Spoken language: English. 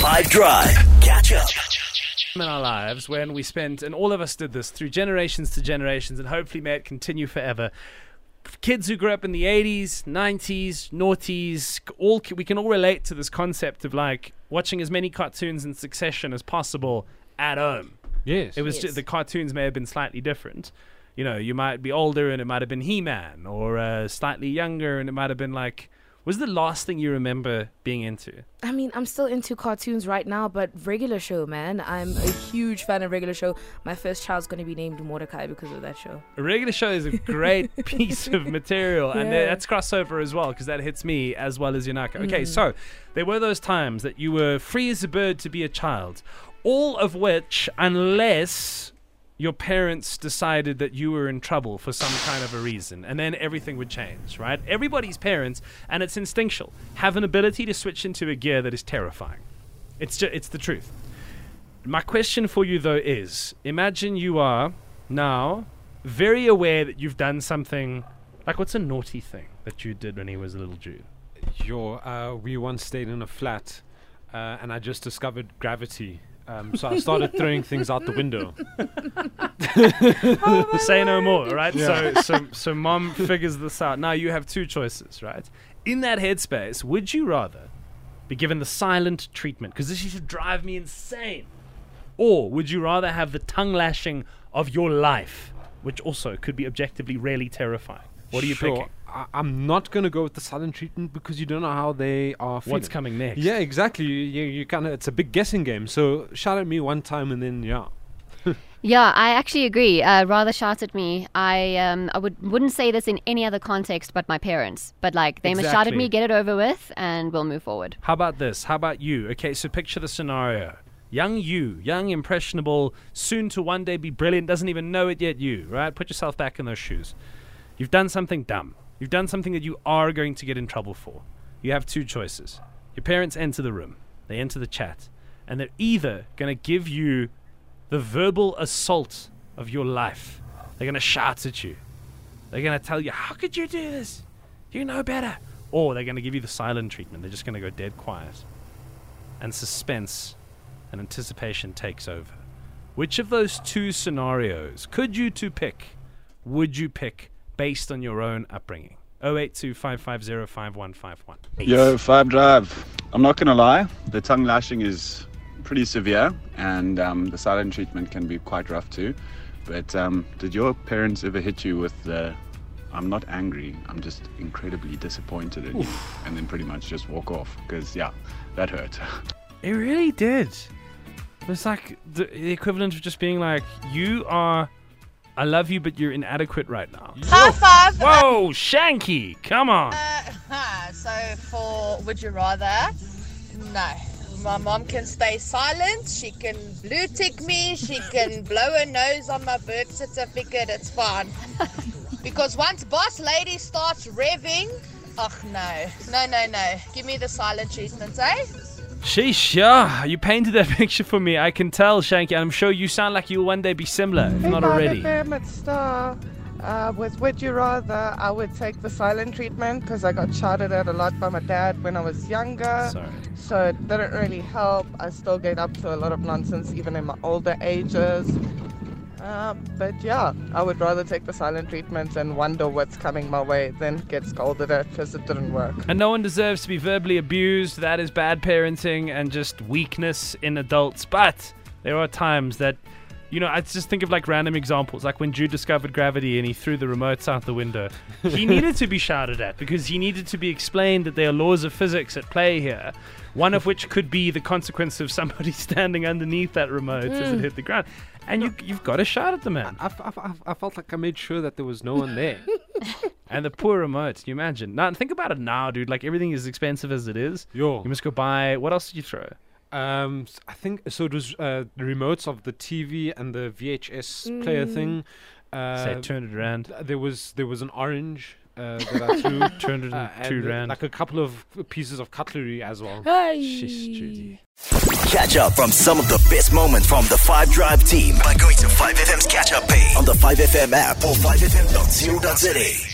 5 Drive. Catch up. in our lives when we spent, and all of us did this through generations to generations, and hopefully may it continue forever. Kids who grew up in the 80s, 90s, noughties, all we can all relate to this concept of like watching as many cartoons in succession as possible at home. Yes. It was Yes. ju- the cartoons may have been slightly different. You know, you might be older and it might have been He-Man, or uh, slightly younger and it might have been like. Was the last thing you remember being into? I mean, I'm still into cartoons right now, but regular show, man. I'm a huge fan of regular show. My first child's going to be named Mordecai because of that show. A regular show is a great piece of material, and Yeah. that's crossover as well because that hits me as well as Yanaka. Mm. Okay, so there were those times that you were free as a bird to be a child, all of which, unless your parents decided that you were in trouble for some kind of a reason, and then everything would change, right? Everybody's parents, and it's instinctual, have an ability to switch into a gear that is terrifying. It's ju- it's the truth. My question for you though is imagine you are now very aware that you've done something like what's a naughty thing that you did when he was a little Jude? Your, uh, we once stayed in a flat, uh, and I just discovered gravity. Um, so I started throwing things out the window. Say no more, right? So so so mom figures this out. Now you have two choices, right? In that headspace, would you rather be given the silent treatment because this used to drive me insane? Or would you rather have the tongue lashing of your life, which also could be objectively really terrifying? What are you Sure, picking? I- I'm not going to go with the silent treatment because you don't know how they are feeling. What's coming next? Yeah, exactly. You, you, you kind of it's a big guessing game. So shout at me one time and then yeah. Yeah, I actually agree. Uh, rather shout at me. I um, I would wouldn't say this in any other context but my parents. But like they must shout at me, get it over with, and we'll move forward. How about this? How about you? Okay, so picture the scenario. Young you, young, impressionable, soon to one day be brilliant, doesn't even know it yet, you, right? Put yourself back in those shoes. You've done something dumb. You've done something that you are going to get in trouble for. You have two choices. Your parents enter the room, they enter the chat, and they're either going to give you the verbal assault of your life. They're going to shout at you. They're going to tell you, How could you do this? You know better. Or they're going to give you the silent treatment. They're just going to go dead quiet. And suspense and anticipation takes over. Which of those two scenarios could you two pick? Would you pick based on your own upbringing? 082 550 5151. Yo, Five Drive. I'm not gonna lie, the tongue lashing is pretty severe, and um, the silent treatment can be quite rough too. But um, did your parents ever hit you with the I'm not angry, I'm just incredibly disappointed in you, and then pretty much just walk off? Because, yeah, that hurt. It really did. It was like the, the equivalent of just being like, You are. I love you, but you're inadequate right now. High five. Whoa, Shanky, come on. Uh, so for would you rather? No. My mom can stay silent. She can blue tick me. She can blow her nose on my birth certificate. It's fine. Because once boss lady starts revving, oh no, no, no, no. Give me the silent treatment, eh? Sheesh, yeah, you painted that picture for me. I can tell, Shanky, and I'm sure you sound like you'll one day be similar, if not already. FM Star. Uh, with Would You Rather, I would take the silent treatment because I got shouted at a lot by my dad when I was younger. Sorry. So it didn't really help. I still get up to a lot of nonsense even in my older ages. Uh, but yeah, I would rather take the silent treatment and wonder what's coming my way than get scolded at because it didn't work. And no one deserves to be verbally abused. That is bad parenting and just weakness in adults. But there are times that, you know, I just think of like random examples, like when Jude discovered gravity and he threw the remotes out the window. He needed to be shouted at because he needed to be explained that there are laws of physics at play here. One of which could be the consequence of somebody standing underneath that remote as it hit the ground. And you, you've got a shout at the man. I felt like I made sure that there was no one there. And the poor remote, can you imagine? Now, think about it now, dude. Like, everything is expensive as it is. Yo. You must go buy. What else did you throw? Um, s- I think so. It was uh, the remotes of the TV and the VHS player thing. Uh, Say, turn it around. th- there was there was an orange uh, that I threw. 202 uh, and, uh, rand. Like a couple of pieces of cutlery as well. Shish, Judy. Catch up from some of the best moments from the 5 Drive team by going to 5FM's catch up page on the 5FM app or 5FM.co.za.